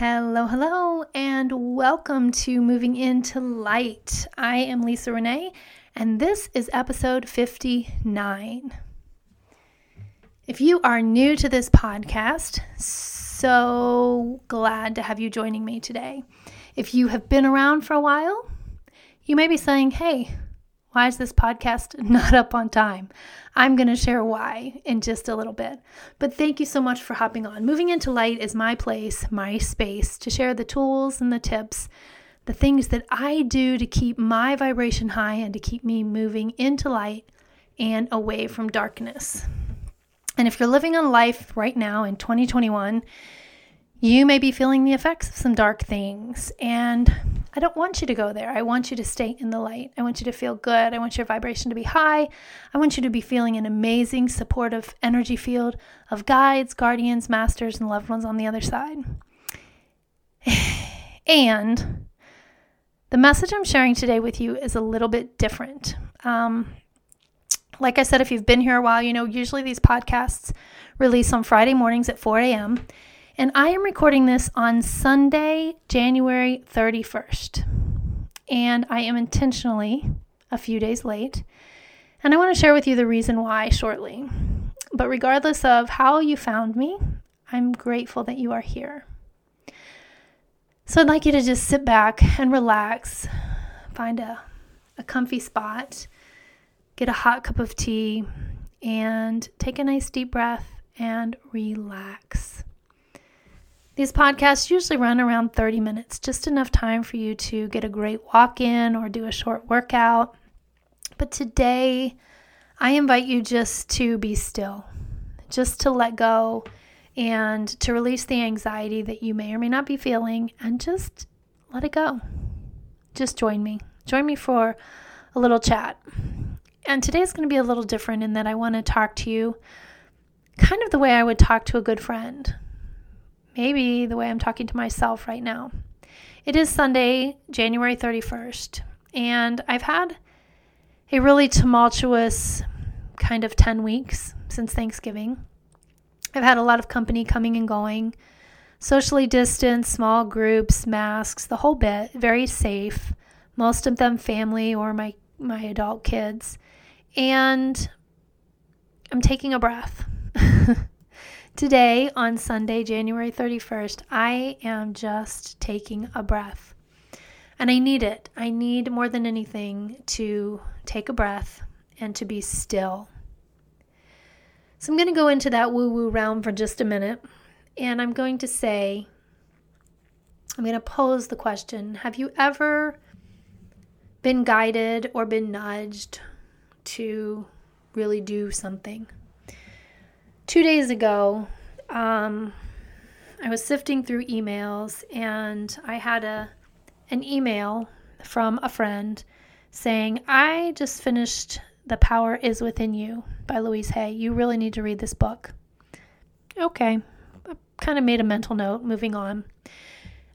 Hello, hello, and welcome to Moving Into Light. I am Lisa Renee, and this is episode 59. If you are new to this podcast, so glad to have you joining me today. If you have been around for a while, you may be saying, Hey, why is this podcast not up on time? I'm going to share why in just a little bit. But thank you so much for hopping on. Moving into Light is my place, my space to share the tools and the tips, the things that I do to keep my vibration high and to keep me moving into light and away from darkness. And if you're living on life right now in 2021, you may be feeling the effects of some dark things. And I don't want you to go there. I want you to stay in the light. I want you to feel good. I want your vibration to be high. I want you to be feeling an amazing, supportive energy field of guides, guardians, masters, and loved ones on the other side. And the message I'm sharing today with you is a little bit different. Um, like I said, if you've been here a while, you know, usually these podcasts release on Friday mornings at 4 a.m. And I am recording this on Sunday, January 31st. And I am intentionally a few days late. And I want to share with you the reason why shortly. But regardless of how you found me, I'm grateful that you are here. So I'd like you to just sit back and relax, find a, a comfy spot, get a hot cup of tea, and take a nice deep breath and relax. These podcasts usually run around 30 minutes, just enough time for you to get a great walk in or do a short workout. But today, I invite you just to be still, just to let go and to release the anxiety that you may or may not be feeling and just let it go. Just join me. Join me for a little chat. And today is going to be a little different in that I want to talk to you kind of the way I would talk to a good friend maybe the way I'm talking to myself right now. It is Sunday, January 31st, and I've had a really tumultuous kind of 10 weeks since Thanksgiving. I've had a lot of company coming and going, socially distanced, small groups, masks, the whole bit, very safe. Most of them family or my my adult kids. And I'm taking a breath. Today, on Sunday, January 31st, I am just taking a breath. And I need it. I need more than anything to take a breath and to be still. So I'm going to go into that woo woo realm for just a minute. And I'm going to say, I'm going to pose the question Have you ever been guided or been nudged to really do something? Two days ago, um, I was sifting through emails and I had a an email from a friend saying, "I just finished The Power Is Within You by Louise Hay. You really need to read this book." Okay, I kind of made a mental note. Moving on.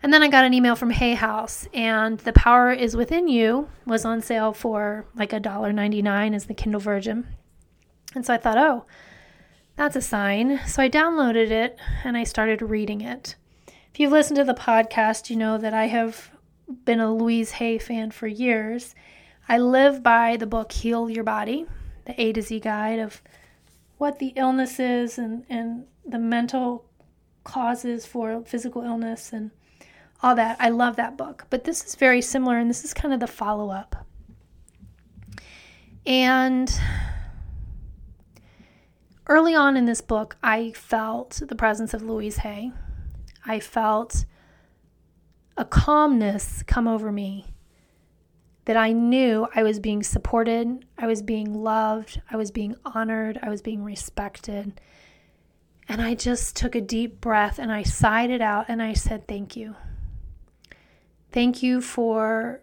And then I got an email from Hay House, and The Power Is Within You was on sale for like a dollar ninety nine as the Kindle Version. And so I thought, oh, that's a sign. So I downloaded it and I started reading it. If you've listened to the podcast, you know that I have been a Louise Hay fan for years. I live by the book Heal Your Body, the A to Z guide of what the illness is and, and the mental causes for physical illness and all that. I love that book. But this is very similar, and this is kind of the follow up. And early on in this book, I felt the presence of Louise Hay. I felt a calmness come over me that I knew I was being supported, I was being loved, I was being honored, I was being respected. And I just took a deep breath and I sighed it out and I said, Thank you. Thank you for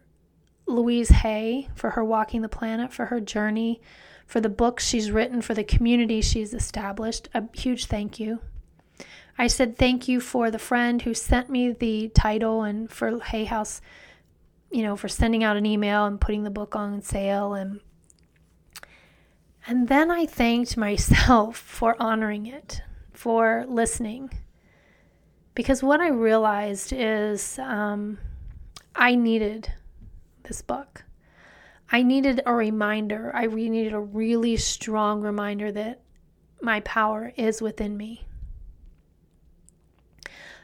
Louise Hay, for her walking the planet, for her journey, for the books she's written, for the community she's established. A huge thank you. I said thank you for the friend who sent me the title and for Hay House, you know, for sending out an email and putting the book on sale and and then I thanked myself for honoring it, for listening. Because what I realized is um, I needed this book. I needed a reminder. I needed a really strong reminder that my power is within me.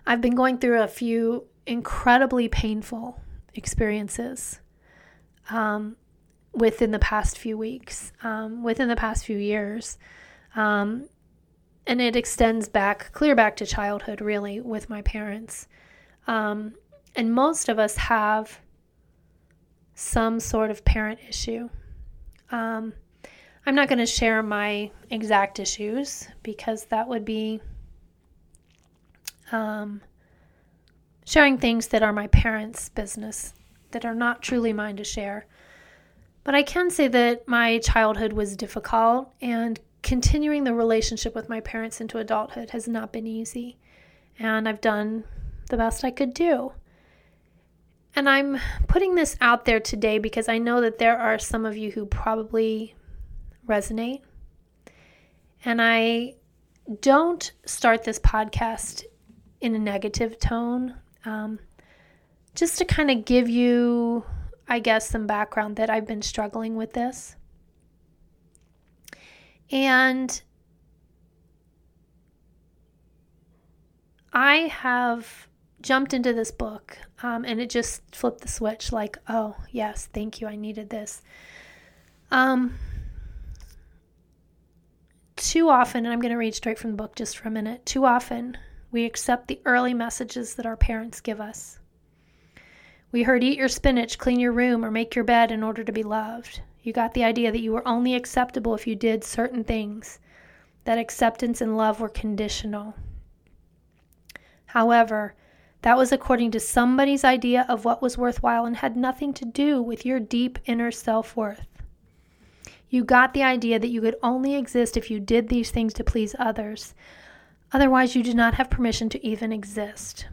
I've been going through a few incredibly painful experiences um, within the past few weeks, um, within the past few years. Um, and it extends back, clear back to childhood, really, with my parents. Um, and most of us have some sort of parent issue. Um, I'm not going to share my exact issues because that would be um, sharing things that are my parents' business that are not truly mine to share. But I can say that my childhood was difficult and continuing the relationship with my parents into adulthood has not been easy. And I've done the best I could do. And I'm putting this out there today because I know that there are some of you who probably resonate. And I don't start this podcast in a negative tone, um, just to kind of give you, I guess, some background that I've been struggling with this. And I have jumped into this book um, and it just flipped the switch like, oh, yes, thank you. I needed this. Um, too often, and I'm going to read straight from the book just for a minute, too often we accept the early messages that our parents give us. We heard eat your spinach, clean your room, or make your bed in order to be loved. You got the idea that you were only acceptable if you did certain things, that acceptance and love were conditional. However, that was according to somebody's idea of what was worthwhile and had nothing to do with your deep inner self worth. You got the idea that you could only exist if you did these things to please others. Otherwise, you did not have permission to even exist.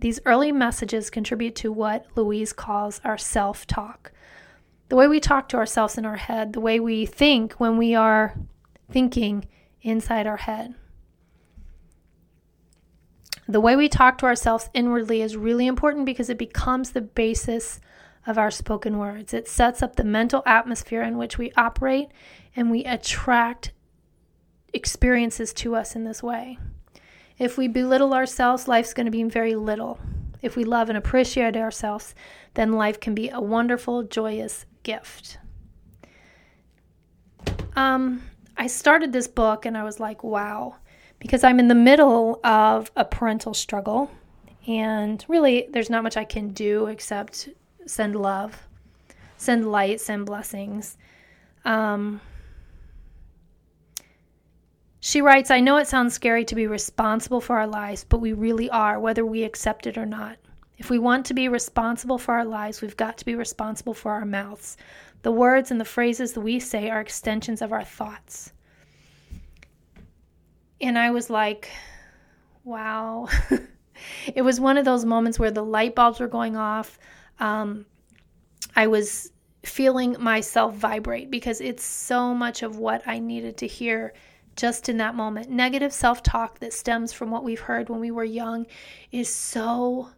These early messages contribute to what Louise calls our self talk. The way we talk to ourselves in our head, the way we think when we are thinking inside our head. The way we talk to ourselves inwardly is really important because it becomes the basis of our spoken words. It sets up the mental atmosphere in which we operate and we attract experiences to us in this way. If we belittle ourselves, life's going to be very little. If we love and appreciate ourselves, then life can be a wonderful, joyous gift. Um, I started this book and I was like, wow, because I'm in the middle of a parental struggle. And really, there's not much I can do except send love, send light, send blessings. Um, she writes, I know it sounds scary to be responsible for our lives, but we really are, whether we accept it or not. If we want to be responsible for our lives, we've got to be responsible for our mouths. The words and the phrases that we say are extensions of our thoughts. And I was like, wow. it was one of those moments where the light bulbs were going off. Um, I was feeling myself vibrate because it's so much of what I needed to hear just in that moment. Negative self talk that stems from what we've heard when we were young is so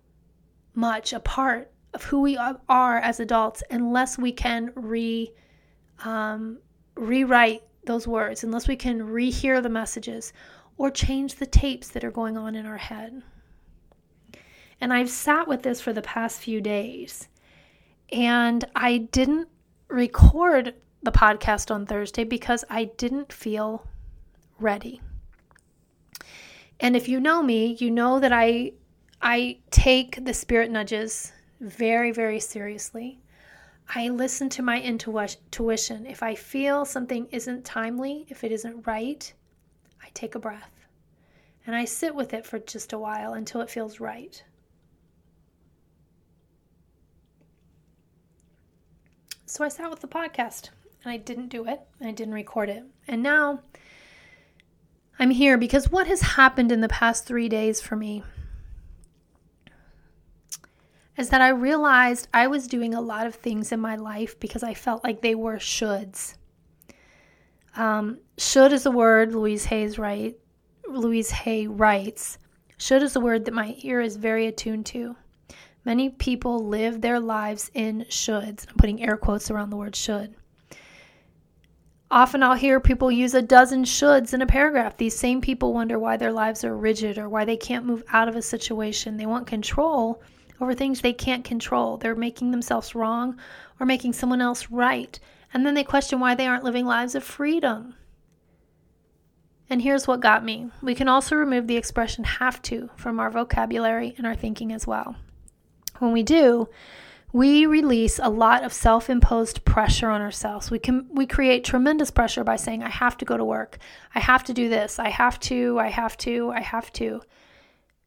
much a part of who we are as adults unless we can re um, rewrite those words, unless we can rehear the messages or change the tapes that are going on in our head. And I've sat with this for the past few days. And I didn't record the podcast on Thursday because I didn't feel ready. And if you know me, you know that I I take the spirit nudges very very seriously. I listen to my intuition. If I feel something isn't timely, if it isn't right, I take a breath and I sit with it for just a while until it feels right. So I sat with the podcast and I didn't do it and I didn't record it. And now I'm here because what has happened in the past three days for me is that I realized I was doing a lot of things in my life because I felt like they were shoulds. Um, should is a word Louise Hayes right Louise Hay writes Should is a word that my ear is very attuned to. Many people live their lives in shoulds. I'm putting air quotes around the word should. Often I'll hear people use a dozen shoulds in a paragraph. These same people wonder why their lives are rigid or why they can't move out of a situation. They want control over things they can't control. They're making themselves wrong or making someone else right. And then they question why they aren't living lives of freedom. And here's what got me we can also remove the expression have to from our vocabulary and our thinking as well. When we do, we release a lot of self-imposed pressure on ourselves. We can we create tremendous pressure by saying I have to go to work. I have to do this. I have to. I have to. I have to.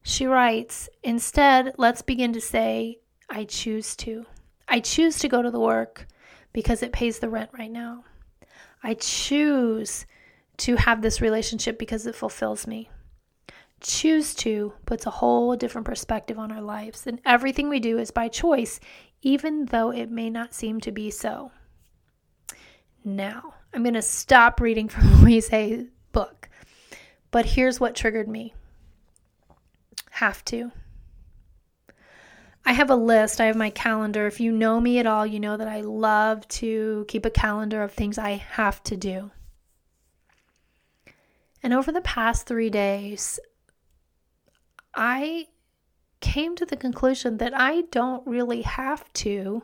She writes, instead, let's begin to say I choose to. I choose to go to the work because it pays the rent right now. I choose to have this relationship because it fulfills me choose to puts a whole different perspective on our lives. And everything we do is by choice, even though it may not seem to be so. Now, I'm going to stop reading from Louise's book. But here's what triggered me have to. I have a list, I have my calendar. If you know me at all, you know that I love to keep a calendar of things I have to do. And over the past three days, I came to the conclusion that I don't really have to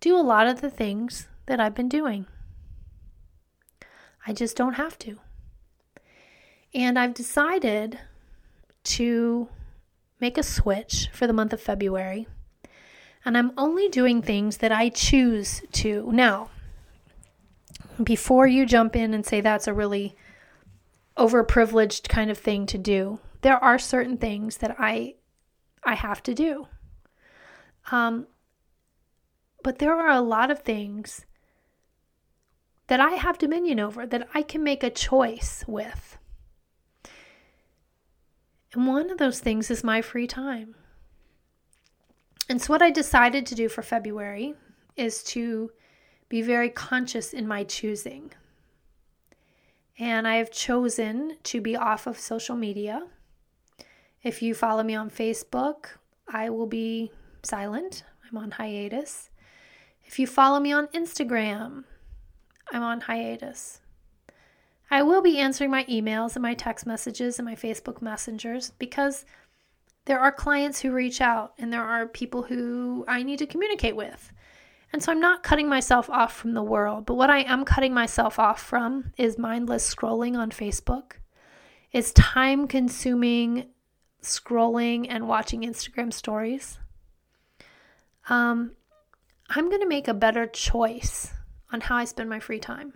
do a lot of the things that I've been doing. I just don't have to. And I've decided to make a switch for the month of February. And I'm only doing things that I choose to. Now, before you jump in and say that's a really overprivileged kind of thing to do, there are certain things that I I have to do. Um, but there are a lot of things that I have dominion over, that I can make a choice with. And one of those things is my free time. And so, what I decided to do for February is to be very conscious in my choosing. And I have chosen to be off of social media if you follow me on Facebook, I will be silent. I'm on hiatus. If you follow me on Instagram, I'm on hiatus. I will be answering my emails and my text messages and my Facebook messengers because there are clients who reach out and there are people who I need to communicate with. And so I'm not cutting myself off from the world, but what I am cutting myself off from is mindless scrolling on Facebook. It's time consuming scrolling and watching Instagram stories. Um, I'm going to make a better choice on how I spend my free time.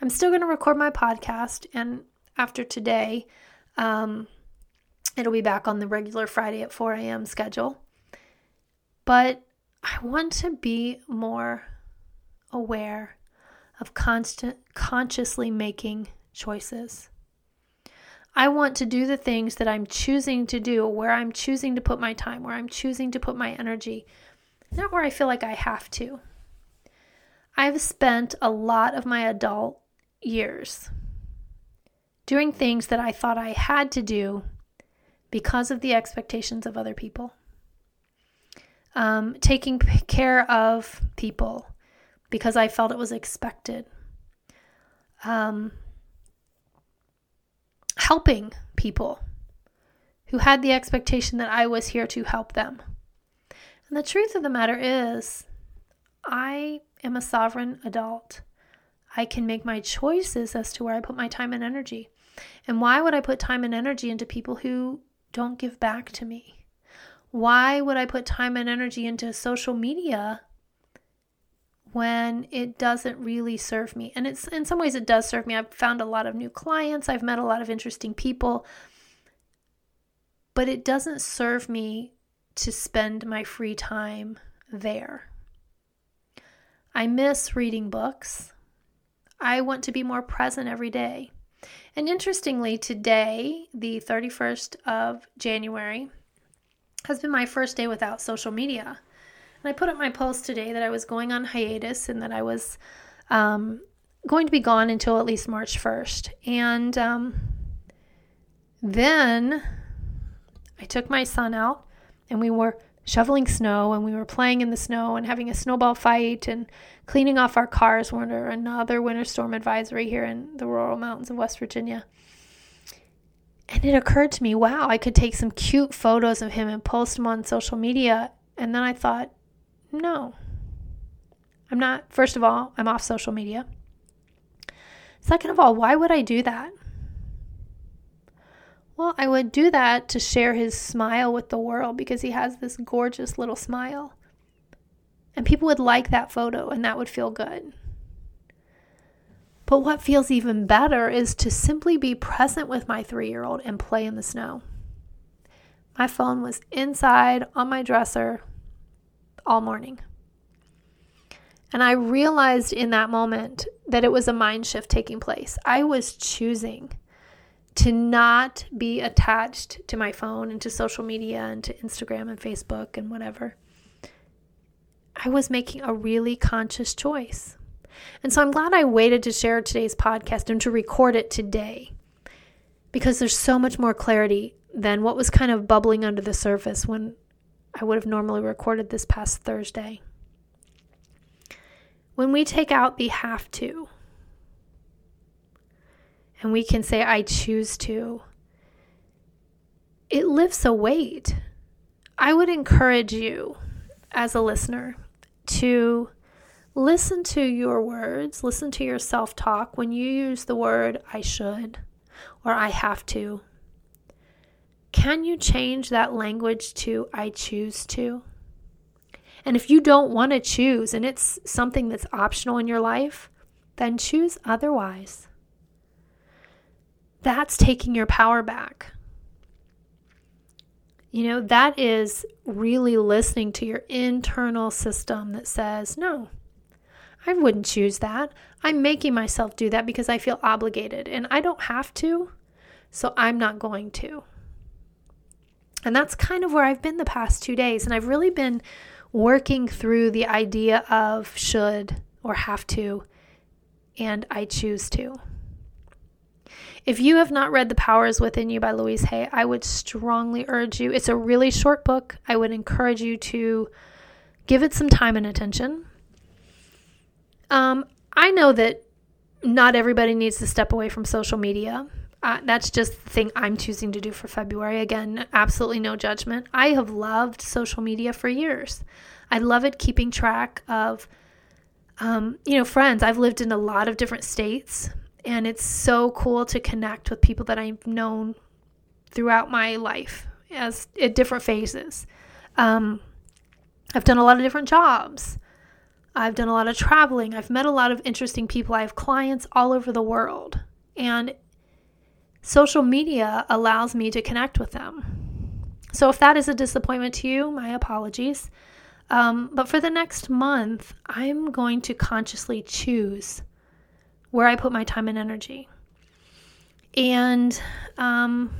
I'm still going to record my podcast, and after today, um, it'll be back on the regular Friday at 4 a.m. schedule. But I want to be more aware of constant, consciously making choices. I want to do the things that I'm choosing to do, where I'm choosing to put my time, where I'm choosing to put my energy, not where I feel like I have to. I've spent a lot of my adult years doing things that I thought I had to do because of the expectations of other people. Um, taking care of people because I felt it was expected. Um, helping people who had the expectation that I was here to help them. And the truth of the matter is, I am a sovereign adult. I can make my choices as to where I put my time and energy. And why would I put time and energy into people who don't give back to me? Why would I put time and energy into social media when it doesn't really serve me. And it's in some ways it does serve me. I've found a lot of new clients, I've met a lot of interesting people, but it doesn't serve me to spend my free time there. I miss reading books. I want to be more present every day. And interestingly, today, the 31st of January, has been my first day without social media. And I put up my post today that I was going on hiatus and that I was um, going to be gone until at least March 1st. And um, then I took my son out and we were shoveling snow and we were playing in the snow and having a snowball fight and cleaning off our cars under another winter storm advisory here in the rural mountains of West Virginia. And it occurred to me, wow, I could take some cute photos of him and post them on social media. And then I thought, no. I'm not, first of all, I'm off social media. Second of all, why would I do that? Well, I would do that to share his smile with the world because he has this gorgeous little smile. And people would like that photo and that would feel good. But what feels even better is to simply be present with my three year old and play in the snow. My phone was inside on my dresser all morning. And I realized in that moment that it was a mind shift taking place. I was choosing to not be attached to my phone and to social media and to Instagram and Facebook and whatever. I was making a really conscious choice. And so I'm glad I waited to share today's podcast and to record it today because there's so much more clarity than what was kind of bubbling under the surface when I would have normally recorded this past Thursday. When we take out the have to, and we can say, I choose to, it lifts a weight. I would encourage you as a listener to listen to your words, listen to your self talk when you use the word I should or I have to. Can you change that language to I choose to? And if you don't want to choose and it's something that's optional in your life, then choose otherwise. That's taking your power back. You know, that is really listening to your internal system that says, no, I wouldn't choose that. I'm making myself do that because I feel obligated and I don't have to, so I'm not going to. And that's kind of where I've been the past two days. And I've really been working through the idea of should or have to, and I choose to. If you have not read The Power is Within You by Louise Hay, I would strongly urge you. It's a really short book. I would encourage you to give it some time and attention. Um, I know that not everybody needs to step away from social media. Uh, that's just the thing I'm choosing to do for February. Again, absolutely no judgment. I have loved social media for years. I love it keeping track of, um, you know, friends. I've lived in a lot of different states, and it's so cool to connect with people that I've known throughout my life as at different phases. Um, I've done a lot of different jobs. I've done a lot of traveling. I've met a lot of interesting people. I have clients all over the world. And social media allows me to connect with them. So if that is a disappointment to you, my apologies. Um, but for the next month, I'm going to consciously choose where I put my time and energy. And um,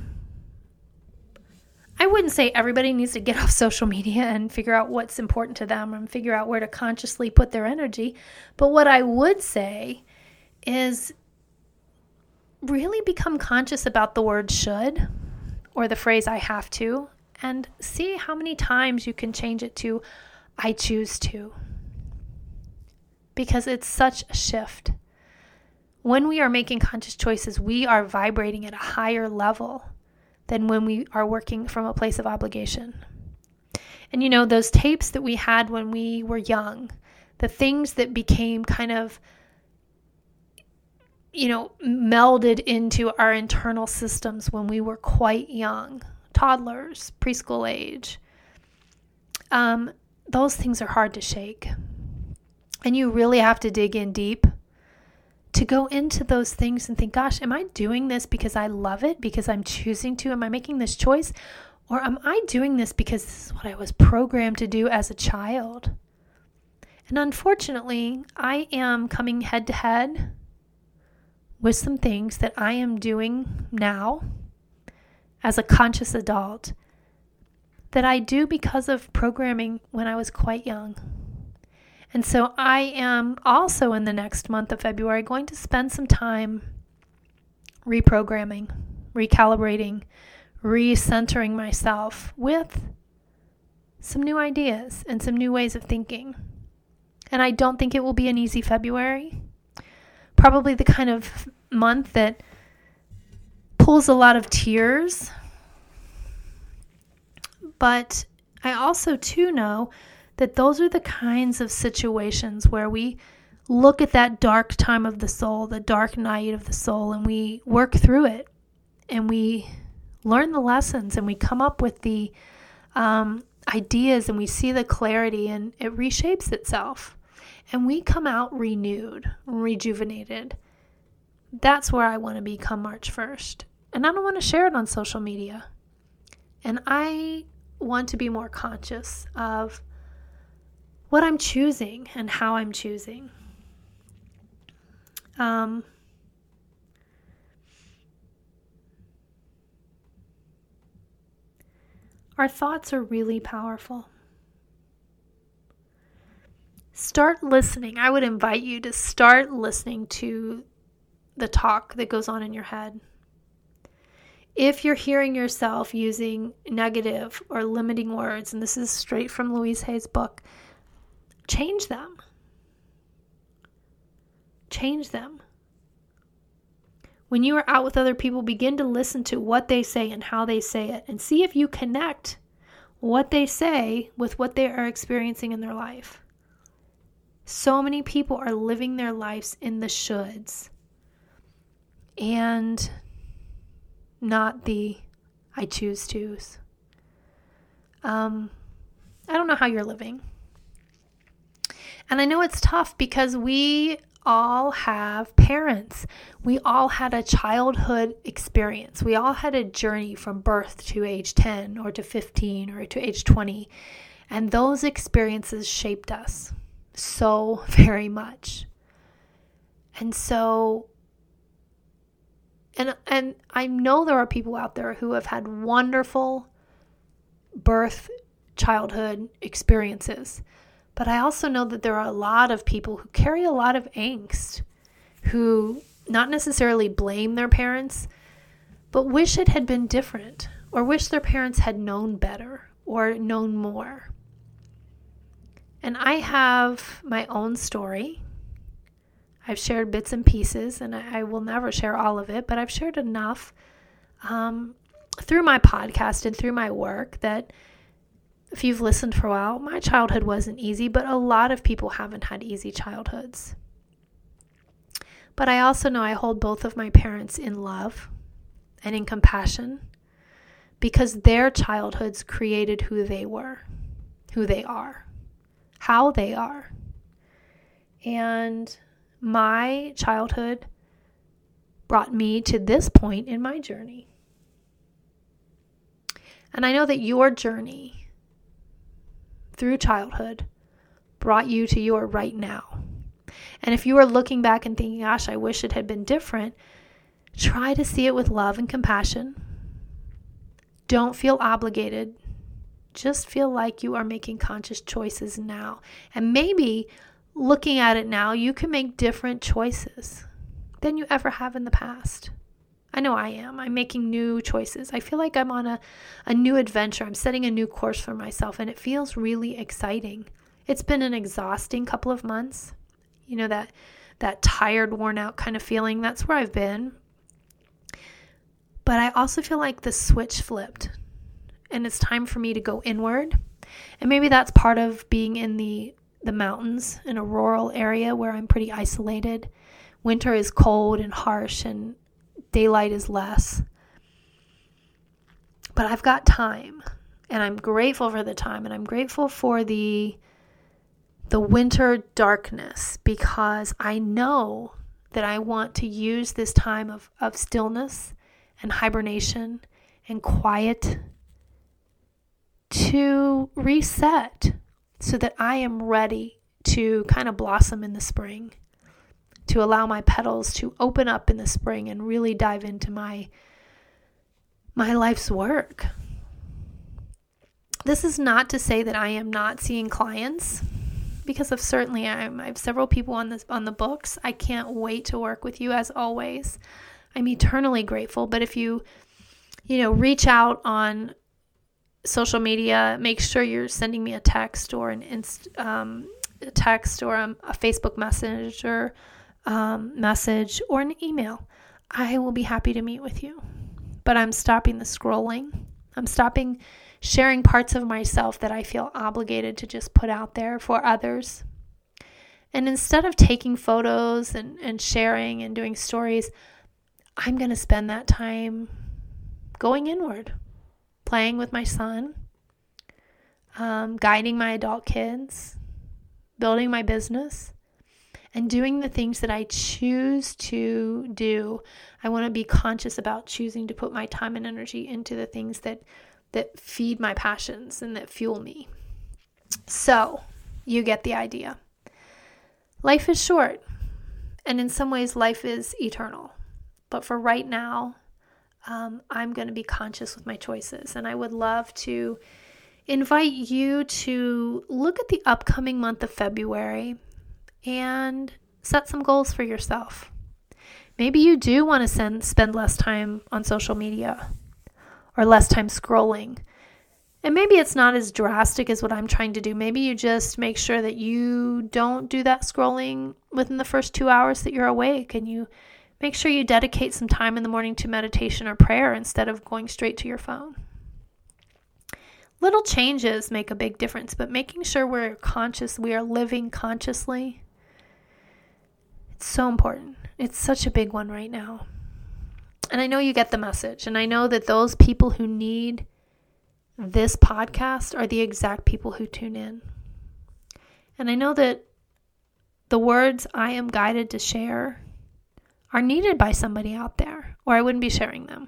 I wouldn't say everybody needs to get off social media and figure out what's important to them and figure out where to consciously put their energy. But what I would say is really become conscious about the word should or the phrase I have to and see how many times you can change it to I choose to. Because it's such a shift. When we are making conscious choices, we are vibrating at a higher level than when we are working from a place of obligation. And you know, those tapes that we had when we were young, the things that became kind of, you know, melded into our internal systems when we were quite young, toddlers, preschool age, um, those things are hard to shake. And you really have to dig in deep to go into those things and think, gosh, am I doing this because I love it, because I'm choosing to? Am I making this choice? Or am I doing this because this is what I was programmed to do as a child? And unfortunately, I am coming head to head with some things that I am doing now as a conscious adult that I do because of programming when I was quite young. And so I am also in the next month of February going to spend some time reprogramming, recalibrating, recentering myself with some new ideas and some new ways of thinking. And I don't think it will be an easy February. Probably the kind of month that pulls a lot of tears. But I also, too, know that those are the kinds of situations where we look at that dark time of the soul, the dark night of the soul, and we work through it and we learn the lessons and we come up with the um, ideas and we see the clarity and it reshapes itself. And we come out renewed, rejuvenated. That's where I want to be come March 1st. And I don't want to share it on social media. And I want to be more conscious of what I'm choosing and how I'm choosing. Um, our thoughts are really powerful. Start listening. I would invite you to start listening to the talk that goes on in your head. If you're hearing yourself using negative or limiting words, and this is straight from Louise Hay's book, change them. Change them. When you are out with other people, begin to listen to what they say and how they say it, and see if you connect what they say with what they are experiencing in their life. So many people are living their lives in the shoulds and not the I choose to's. Um, I don't know how you're living. And I know it's tough because we all have parents. We all had a childhood experience. We all had a journey from birth to age 10 or to 15 or to age 20. And those experiences shaped us so very much. And so and and I know there are people out there who have had wonderful birth childhood experiences. But I also know that there are a lot of people who carry a lot of angst who not necessarily blame their parents, but wish it had been different or wish their parents had known better or known more. And I have my own story. I've shared bits and pieces, and I, I will never share all of it, but I've shared enough um, through my podcast and through my work that if you've listened for a while, my childhood wasn't easy, but a lot of people haven't had easy childhoods. But I also know I hold both of my parents in love and in compassion because their childhoods created who they were, who they are how they are. And my childhood brought me to this point in my journey. And I know that your journey through childhood brought you to your right now. And if you are looking back and thinking, gosh, I wish it had been different, try to see it with love and compassion. Don't feel obligated just feel like you are making conscious choices now. And maybe looking at it now, you can make different choices than you ever have in the past. I know I am. I'm making new choices. I feel like I'm on a, a new adventure. I'm setting a new course for myself, and it feels really exciting. It's been an exhausting couple of months. You know, that that tired, worn out kind of feeling. That's where I've been. But I also feel like the switch flipped and it's time for me to go inward. And maybe that's part of being in the the mountains in a rural area where I'm pretty isolated. Winter is cold and harsh and daylight is less. But I've got time and I'm grateful for the time and I'm grateful for the the winter darkness because I know that I want to use this time of, of stillness and hibernation and quiet to reset so that I am ready to kind of blossom in the spring, to allow my petals to open up in the spring and really dive into my my life's work. This is not to say that I am not seeing clients because of certainly I'm, I have several people on this on the books. I can't wait to work with you as always. I'm eternally grateful, but if you you know, reach out on social media. Make sure you're sending me a text or an inst, um, a text or a, a Facebook message or um, message or an email. I will be happy to meet with you. But I'm stopping the scrolling. I'm stopping sharing parts of myself that I feel obligated to just put out there for others. And instead of taking photos and, and sharing and doing stories, I'm going to spend that time going inward, playing with my son, um, guiding my adult kids, building my business, and doing the things that I choose to do. I want to be conscious about choosing to put my time and energy into the things that that feed my passions and that fuel me. So, you get the idea. Life is short, and in some ways, life is eternal. But for right now, um, I'm going to be conscious with my choices. And I would love to invite you to look at the upcoming month of February and set some goals for yourself. Maybe you do want to send, spend less time on social media or less time scrolling. And maybe it's not as drastic as what I'm trying to do. Maybe you just make sure that you don't do that scrolling within the first two hours that you're awake and you make sure you dedicate some time in the morning to meditation or prayer instead of going straight to your phone. Little changes make a big difference, but making sure we're conscious, we are living consciously, so important. It's such a big one right now. And I know you get the message. And I know that those people who need this podcast are the exact people who tune in. And I know that the words I am guided to share are needed by somebody out there, or I wouldn't be sharing them.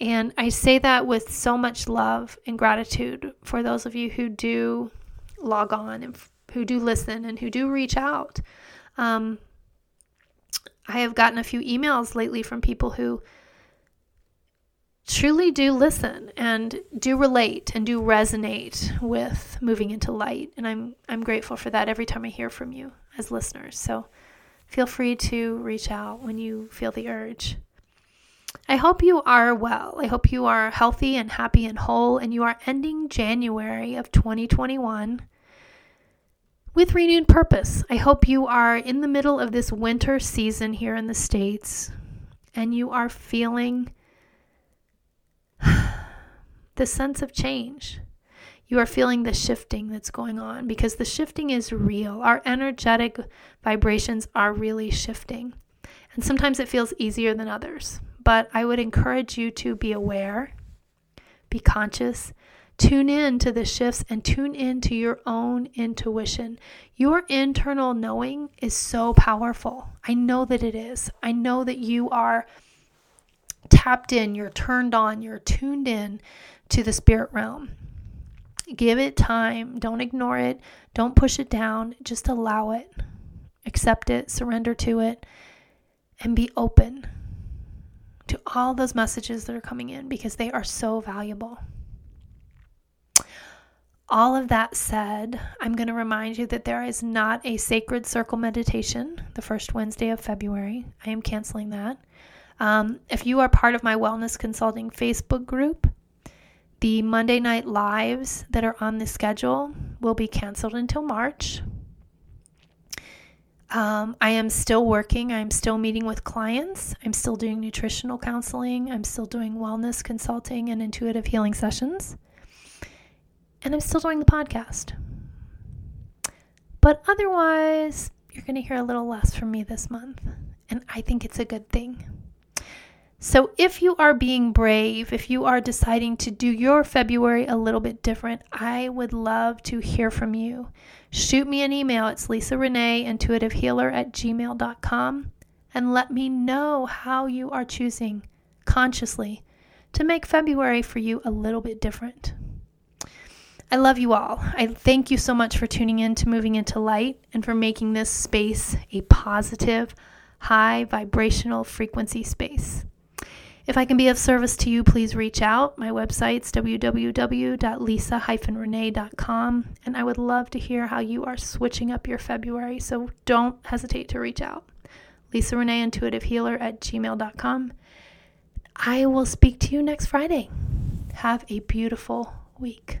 And I say that with so much love and gratitude for those of you who do log on and who do listen and who do reach out. Um, I have gotten a few emails lately from people who truly do listen and do relate and do resonate with moving into light and I'm I'm grateful for that every time I hear from you as listeners. So feel free to reach out when you feel the urge. I hope you are well. I hope you are healthy and happy and whole and you are ending January of 2021 with renewed purpose. I hope you are in the middle of this winter season here in the States and you are feeling the sense of change. You are feeling the shifting that's going on because the shifting is real. Our energetic vibrations are really shifting. And sometimes it feels easier than others. But I would encourage you to be aware, be conscious, Tune in to the shifts and tune in to your own intuition. Your internal knowing is so powerful. I know that it is. I know that you are tapped in, you're turned on, you're tuned in to the spirit realm. Give it time. Don't ignore it. Don't push it down. Just allow it. Accept it, surrender to it, and be open to all those messages that are coming in because they are so valuable all of that said, I'm going to remind you that there is not a sacred circle meditation the first Wednesday of February. I am canceling that. Um, if you are part of my wellness consulting Facebook group, the Monday night lives that are on the schedule will be canceled until March. Um, I am still working. I'm still meeting with clients. I'm still doing nutritional counseling. I'm still doing wellness consulting and intuitive healing sessions and I'm still doing the podcast. But otherwise, you're going to hear a little less from me this month, and I think it's a good thing. So, if you are being brave, if you are deciding to do your February a little bit different, I would love to hear from you. Shoot me an email. It's Lisa Renee, intuitive healer at gmail.com, and let me know how you are choosing consciously to make February for you a little bit different. I love you all. I thank you so much for tuning in to Moving into Light and for making this space a positive, high vibrational frequency space. If I can be of service to you, please reach out. My website's www.lisa-renee.com, and I would love to hear how you are switching up your February, so don't hesitate to reach out. Lisa Renee, intuitive healer at gmail.com. I will speak to you next Friday. Have a beautiful week.